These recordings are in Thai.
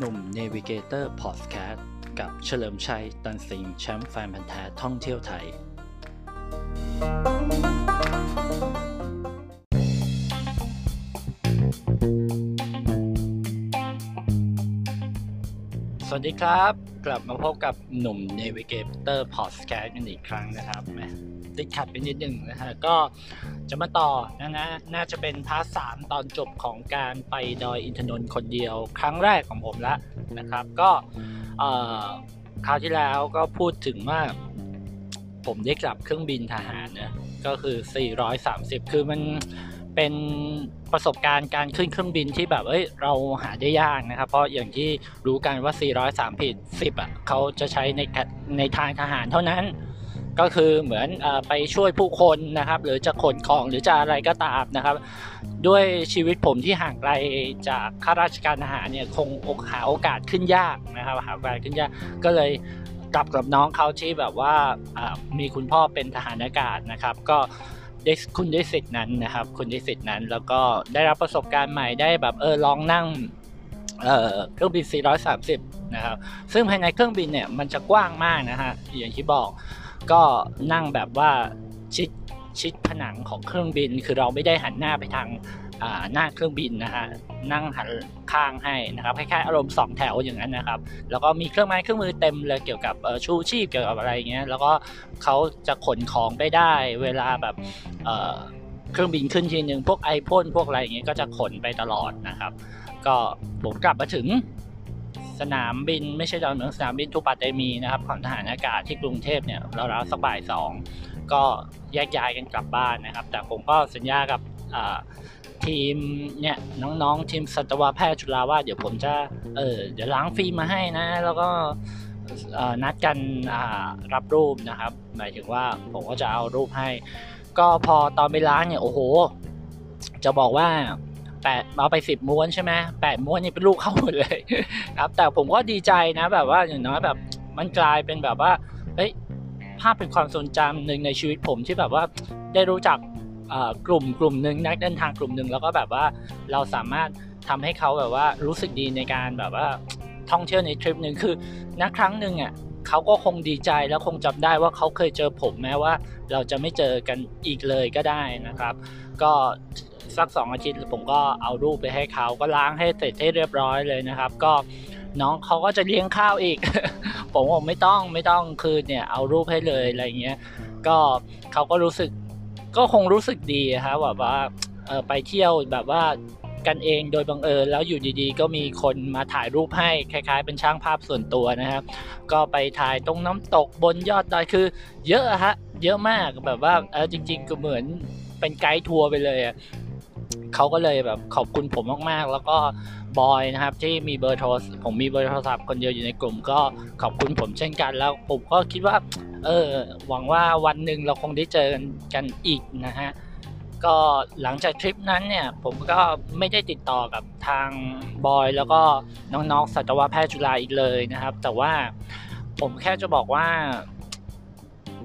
หนุ่ม Navigator Podcast กับเฉลิมชัย ตันสิงแชมป์แฟนพันธุ์แท้ท่องเที่ยวไทย สวัสดีครับ กลับมาพบกับหนุ่ม Navigator Podcast กันอีกครั้งนะครับ ติดขัดไปนิดหนึ่งนะฮะก็จะมาต่อนะนะน่าจะเป็น part สามตอนจบของการไปดอยอินทนนท์คนเดียว ครั้งแรกของผมละนะครับ ก็คราวที่แล้วก็พูดถึงว่าผมได้กลับเครื่องบินทหารนะก็คือ 430 คือมันเป็นประสบการณ์การขึ้นเครื่องบินที่แบบเอ้ยเราหาได้ยากนะครับ เพราะอย่างที่รู้กันว่า 430อะเขาจะใช้ในในทางทหารเท่านั้น ก็คือเหมือนอไปช่วยผู้คนนะครับ หรือจะขนของหรือจะอะไรก็ตามนะครับ ด้วยชีวิตผมที่ห่างไกลจากข้าราชการทหารเนี่ยคงอกหาโอกาสขึ้นยากนะครับหาโอกาสขึ้นยากก็เลยกลับกับน้องเขาที่แบบว่ามีคุณพ่อเป็นทหารอากาศนะครับ ก็ได้คุณได้สิทธิ์นั้นนะครับ คุณได้สิทธิ์นั้น แล้วก็ได้รับประสบการณ์ใหม่ได้แบบเออลองนั่งเออเครื่องบิน 430 นะครับ ซึ่งภายในเครื่องบินเนี่ยมันจะกว้างมากนะฮะ อย่างที่บอก ก็นั่งแบบว่าชิดชิดผนังของเครื่องบิน คือเราไม่ได้หันหน้าไปทางหน้าเครื่องบินนะฮะนั่งหันข้างให้นะครับคล้ายๆอารมณ์สองแถวอย่างนั้นนะครับ แล้วก็มีเครื่องไม้เครื่องมือเต็มเลยเกี่ยวกับชูชีพเกี่ยวกับอะไรเงี้ยแล้วก็เขาจะขนของไปได้ เวลาแบบเครื่องบินขึ้นทีหนึ่งพวกไอพ่นพวกอะไรเงี้ยก็จะขนไปตลอดนะครับ ก็ผมกลับมาถึง สนามบินไม่ใช่ดอนเมืองสนามบินทุปาเตมีนะครับของทหารอากาศที่กรุงเทพเนี่ยเราเราสักบ่ายสองก็แยกย้ายกันกลับบ้านนะครับ แต่ผมก็สัญญากับทีมเนี่ยน้องๆ ทีมสัตวแพทย์จุฬาว่าเดี๋ยวผมจะเออเดี๋ยวล้างฟิล์มมาให้นะ แล้วก็นัดกันรับรูปนะครับ หมายถึงว่าผมก็จะเอารูปให้ ก็พอตอนไปล้างเนี่ยโอ้โห จะบอกว่า แปดเอาไปสิบม้วนใช่ไหมแปดม้วนนี่เป็นลูกเข้าหมดเลยครับแต่ผมก็ดีใจนะแบบว่าอย่างน้อยแบบมันกลายเป็นแบบว่าเฮ้ยภาพเป็นความทรงจำหนึ่งในชีวิตผมที่แบบว่าได้รู้จักกลุ่มกลุ่มหนึ่งนักเดินทางกลุ่มหนึ่งแล้วก็แบบว่าเราสามารถทำให้เขาแบบว่ารู้สึกดีในการแบบว่าท่องเที่ยวในทริปหนึ่งคือนักครั้งหนึ่งอะเขาก็คงดีใจแล้วคงจำได้ว่าเขาเคยเจอผมแม้ว่า เราจะไม่เจอกันอีกเลยก็ได้นะครับ ก็ สักสองอาทิตย์ผมก็เอารูปไปให้เขาก็ล้างให้เสร็จให้เรียบร้อยเลยนะครับ ก็น้องเขาก็จะเลี้ยงข้าวอีก ผมบอกไม่ต้องไม่ต้องคือเนี่ยเอารูปให้เลยอะไรเงี้ย ก็เขาก็รู้สึกก็คงรู้สึกดีครับแบบว่าไปเที่ยวแบบว่ากันเองโดยบังเอิญแล้วอยู่ดีๆ ก็มีคนมาถ่ายรูปให้คล้ายๆ เป็นช่างภาพส่วนตัวนะครับ ก็ไปถ่ายตรงน้ำตกบนยอดดอยคือ เยอะฮะเยอะมากแบบว่าเออจริงๆก็เหมือนเป็นไกด์ทัวร์ไปเลยอะ เขาก็เลยแบบขอบคุณผมมากๆ แล้วก็บอยนะครับที่มีเบอร์โทรผมมีเบอร์โทรศัพท์คนเดียวอยู่ในกลุ่ม ก็ขอบคุณผมเช่นกัน แล้วผมก็คิดว่า เออ หวังว่าวันหนึ่งเราคงได้เจอกันอีกนะฮะก็หลังจากทริปนั้นเนี่ยผมก็ไม่ได้ติดต่อกับทางบอยแล้วก็น้องๆสัตวแพทย์จุฬาอีกเลยนะครับ แต่ว่าผมแค่จะบอกว่า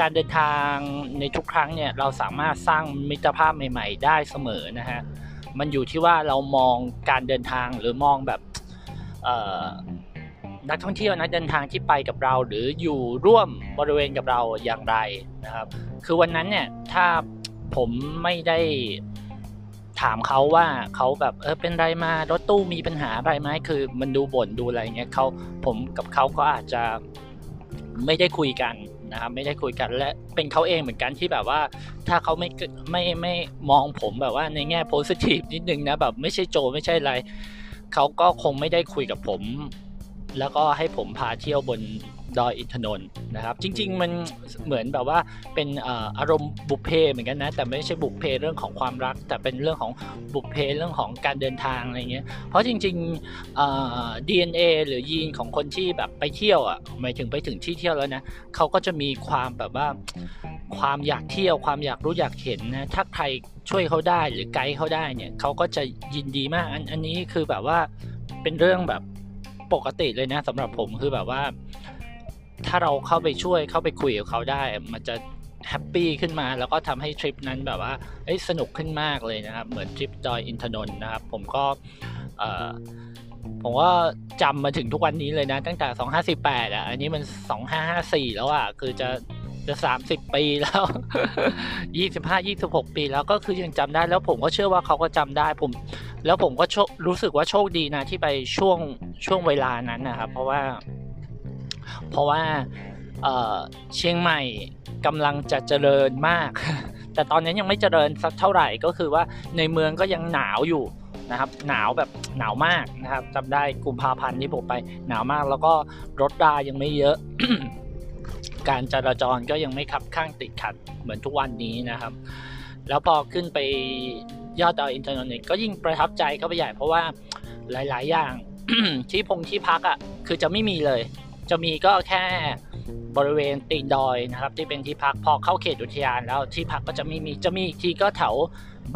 การเดินทางในทุกครั้งเนี่ยเราสามารถสร้างมิตรภาพใหม่ ๆ ได้เสมอนะฮะมันอยู่ที่ว่าเรามองการเดินทางหรือมองแบบนักท่องเที่ยวนักเดินทางที่ไปกับเรา หรืออยู่ร่วมบริเวณกับเราอย่างไรนะครับ คือวันนั้นเนี่ยถ้าผมไม่ได้ถามเขาว่าเขาแบบเออเป็นไรมารถตู้มีปัญหาอะไรไหมคือ มันดูบ่นดูอะไรเงี้ยเขาผมกับเขาก็อาจจะไม่ได้คุยกัน นะครับไม่ได้คุยกันและเป็นเขาเองเหมือนกันที่แบบว่า ถ้าเขาไม่ไม่ไม่มองผมแบบว่าในแง่โพสิทีฟนิดนึงนะแบบไม่ใช่โจไม่ใช่อะไรเขาก็คงไม่ได้คุยกับผม แล้วก็ให้ผมพาเที่ยวบนดอยอินทนนท์นะครับ จริง ๆ มันเหมือนแบบว่าเป็นอารมณ์บุพเพเหมือนกันนะ แต่ไม่ใช่บุพเพเรื่องของความรัก แต่เป็นเรื่องของบุพเพเรื่องของการเดินทางอะไรเงี้ย เพราะจริงๆ DNA หรือยีนของคนที่แบบไปเที่ยวอะหมายถึงไปถึงที่เที่ยวแล้วนะเขาก็จะมีความแบบว่าความอยากเที่ยวความอยากรู้อยากเห็นนะถ้าใครช่วยเขาได้หรือไกด์เขาได้เนี่ยเขาก็จะยินดีมากอันอันนี้คือแบบว่าเป็นเรื่องแบบปกติเลยนะสำหรับผมคือแบบว่า ถ้าเราเข้าไปช่วยเข้าไปคุยกับเขาได้ มันจะแฮปปี้ขึ้นมา แล้วก็ทำให้ทริปนั้นแบบว่าสนุกขึ้นมากเลยนะครับ เหมือนทริปดอยอินทนนท์นะครับ ผมก็ผมว่าจำมาถึงทุกวันนี้เลยนะ ตั้งแต่ 2548 อะ อันนี้มัน 2554 แล้วอะ คือจะจะ30 ปีแล้ว 25 26 ปีแล้วก็คือยังจำได้ แล้วผมก็เชื่อว่าเขาก็จำได้ผม แล้วผมก็รู้สึกว่าโชคดีนะที่ไปช่วงช่วงเวลานั้นนะครับ เพราะว่า เพราะว่าเชียงใหม่กำลังจะเจริญมาก แต่ตอนนี้ยังไม่เจริญสักเท่าไหร่ก็คือว่าในเมืองก็ยังหนาวอยู่นะครับ หนาวแบบหนาวมากนะครับจำได้กุมภาพันธ์ที่ผมไปหนาวมากแล้วก็รถรายังไม่เยอะ การจราจรก็ยังไม่ขับข้างติดขัดเหมือนทุกวันนี้นะครับ แล้วพอขึ้นไปยอดดอยอินทนนท์ก็ยิ่งประทับใจเข้าไปใหญ่เพราะว่าหลาย ๆ อย่างที่พงที่พักอะคือจะไม่มีเลย จะมีก็แค่บริเวณตีนดอยนะครับ ที่เป็นที่พักพอเข้าเขตอุทยานแล้วที่พักก็จะไม่มีจะมีอีกทีก็แถว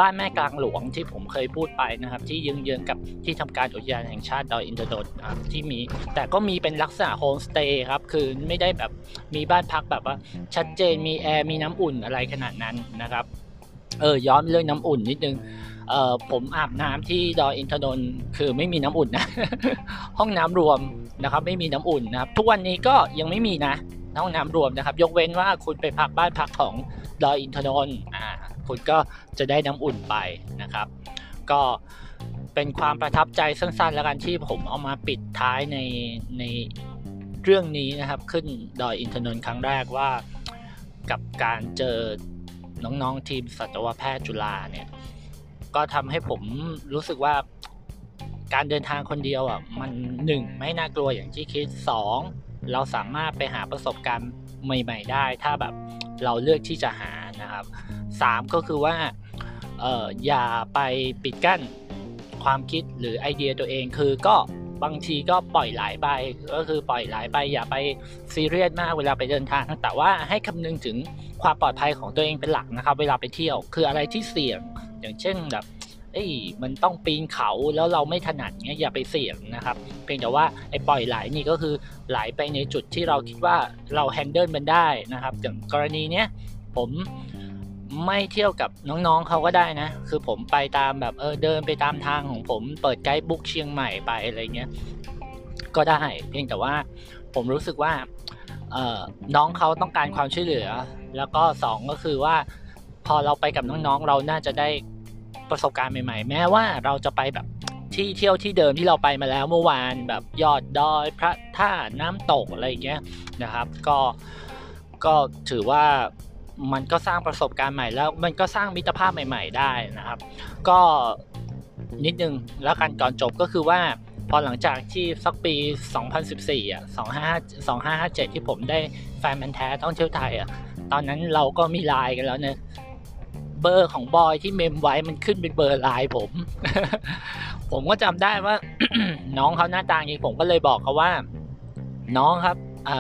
บ้านแม่กลางหลวงที่ผมเคยพูดไปนะครับ ที่เยื้องๆกับที่ทำการอุทยานแห่งชาติดอยอินทนนท์ที่มี แต่ก็มีเป็นลักษณะโฮมสเตย์ครับ คือไม่ได้แบบมีบ้านพักแบบว่าชัดเจนมีแอร์มีน้ำอุ่นอะไรขนาดนั้นนะครับเออย้อนเรื่องน้ำอุ่นนิดนึง เอ่อผมอาบน้ำที่ดอยอินทนนท์คือไม่มีน้ำอุ่นนะ ห้องน้ำรวมนะครับ ไม่มีน้ำอุ่นนะครับทุกวันนี้ก็ยังไม่มีนะห้องน้ำรวมนะครับ ยกเว้นว่าคุณไปพักบ้านพักของดอยอินทนนท์อ่าคุณก็จะได้น้ำอุ่นไปนะครับ ก็เป็นความประทับใจสั้นๆ แล้วกันที่ผมเอามาปิดท้ายในในเรื่องนี้นะครับ ขึ้นดอยอินทนนท์ครั้งแรกว่ากับการเจอน้องๆทีมสัตวแพทย์จุฬาเนี่ย ก็ทำให้ผมรู้สึกว่าการเดินทางคนเดียวอะมันหนึ่งไม่น่ากลัวอย่างที่คิดสองเราสามารถไปหาประสบการณ์ใหม่ ๆ ได้ ถ้าแบบเราเลือกที่จะหานะครับสามก็คือว่าเอออย่าไปปิดกั้นความคิดหรือไอเดียตัวเองคือก็บางทีก็ปล่อยหลายไปก็คือปล่อยหลายไป อย่าไปซีเรียสมากเวลาไปเดินทาง แต่ว่าให้คำนึงถึงความปลอดภัยของตัวเองเป็นหลักนะครับ เวลาไปเที่ยว คืออะไรที่เสี่ยง อย่างเช่นแบบเอ้ยมันต้องปีนเขาแล้วเราไม่ถนัดเงี้ยอย่าไปเสี่ยงนะครับ เพียงแต่ว่าไอ้ปล่อยไหลนี่ก็คือไหลไปในจุดที่เราคิดว่าเราแฮนเดิลมันได้นะครับอย่างกรณีเนี้ยผมไม่เที่ยวกับน้องๆเขาก็ได้นะ คือผมไปตามแบบเออเดินไปตามทางของผมเปิดไกด์บุ๊กเชียงใหม่ไปอะไรเงี้ยก็ได้ เพียงแต่ว่าผมรู้สึกว่าน้องเขาต้องการความช่วยเหลือ แล้วก็ 2 ก็คือว่า พอเราไปกับน้องๆ เราน่าจะได้ประสบการณ์ใหม่ๆ แม้ว่าเราจะไปแบบที่เที่ยวที่เดิมที่เราไปมาแล้วเมื่อวานแบบยอดดอยพระท่าน้ำตกอะไรอย่างเงี้ยนะครับ ก็ก็ถือว่ามันก็สร้างประสบการณ์ใหม่แล้วมันก็สร้างมิตรภาพใหม่ ๆ ได้นะครับ ก็นิดนึงแล้วกันก่อนจบก็คือว่าพอหลังจากที่สักปี 2014 อะ 25 2557 ที่ผมได้แฟนมันแท้ต้องเที่ยวไทยอะ ตอนนั้นเราก็มีไลน์กันแล้วเนาะ เบอร์ของบอยที่เมมไว้มันขึ้นเป็นเบอร์ไลน์ผม ผมก็จำได้ว่า น้องเขาหน้าตาอย่างนี้ผมก็เลยบอกเขาว่า น้องครับ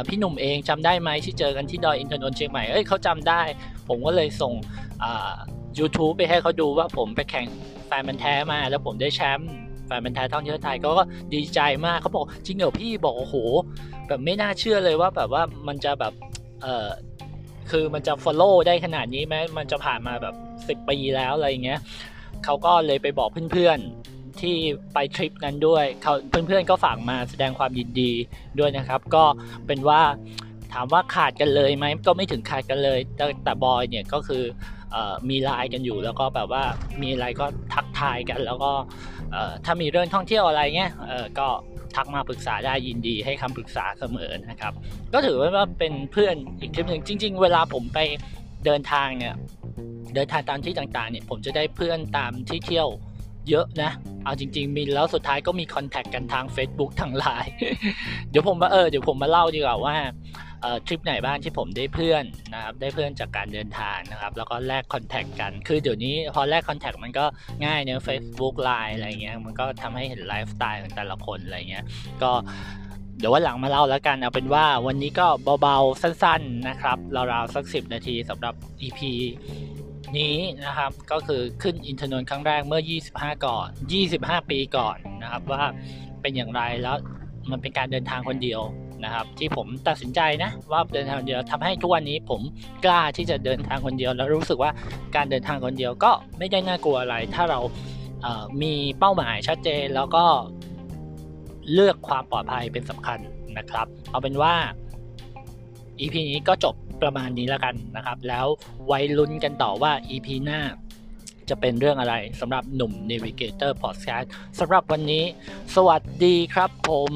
พี่หนุ่มเองจำได้ไหมที่เจอกันที่ดอยอินทนนท์เชียงใหม่เอ้ยเขาจำได้ ผมก็เลยส่ง YouTube ไปให้เขาดูว่าผมไปแข่งแฟนมันแท้มาแล้วผมได้แชมป์แฟนมันแท้ท่องเที่ยวไทยก็ดีใจมากเขาบอกจริงเหรอพี่บอกโอ้โหแบบไม่น่าเชื่อเลยว่าแบบว่ามันจะแบบ คือมันจะ follow ได้ขนาดนี้แม้มันจะผ่านมาแบบสิบปีแล้วอะไรเงี้ยเขาก็เลยไปบอกเพื่อนๆที่ไปทริปนั้นด้วยเขาเพื่อนๆก็ฝากมาแสดงความยินดีด้วยนะครับ ก็เป็นว่าถามว่าขาดกันเลยไหมก็ไม่ถึงขาดกันเลย แต่แต่บอยเนี่ยก็คือมีไลน์กันอยู่แล้วก็แบบว่ามีอะไรก็ทักทายกัน แล้วก็ถ้ามีเรื่องท่องเที่ยวอะไรเงี้ยก็ ทักมาปรึกษาได้ยินดีให้คำปรึกษาเสมอนะครับ ก็ถือว่าเป็นเพื่อนอีกทริปหนึ่งจริง ๆ เวลาผมไปเดินทางเนี่ยเดินทางตามที่ต่างๆเนี่ยผมจะได้เพื่อนตามที่เที่ยวเยอะนะ เอาจริง ๆ มีแล้วสุดท้ายก็มีคอนแทคกันทาง Facebook ทางไลน์ เดี๋ยวผมมาเออเดี๋ยวผมมาเล่าดีกว่าว่า ทริปไหนบ้างที่ผมได้เพื่อนนะครับได้เพื่อนจากการเดินทางนะครับแล้วก็แลกคอนแทคกัน คือเดี๋ยวนี้พอแลกคอนแทคมันก็ง่ายเนอะ Facebook ไลน์อะไรเงี้ยมันก็ทำให้เห็นไลฟ์สไตล์ของแต่ละคนอะไรเงี้ยก็เดี๋ยววันหลังมาเล่าแล้วกันเอาเป็นว่าวันนี้ก็เบาๆสั้นๆนะครับราวๆสักสินาทีสำหรับ EP นี้นะครับก็คือขึ้นอินทอร์เน็ตครั้งแรกเมื่อ 25 ก่อน 25 ปีก่อนนะครับว่าเป็นอย่างไรแล้วมันเป็นการเดินทางคนเดียว นะครับ ที่ผมตัดสินใจนะว่าเดินทางคนเดียวทำให้ทุกวันนี้ผมกล้าที่จะเดินทางคนเดียว แล้วรู้สึกว่าการเดินทางคนเดียวก็ไม่ได้น่ากลัวอะไร ถ้าเรามีเป้าหมายชัดเจนแล้วก็เลือกความปลอดภัยเป็นสำคัญนะครับ เอาเป็นว่า EP นี้ก็จบประมาณนี้แล้วกันนะครับ แล้วไว้ลุ้นกันต่อว่า EP หน้าจะเป็นเรื่องอะไรสำหรับหนุ่ม Navigator Podcast สำหรับวันนี้ สวัสดีครับผม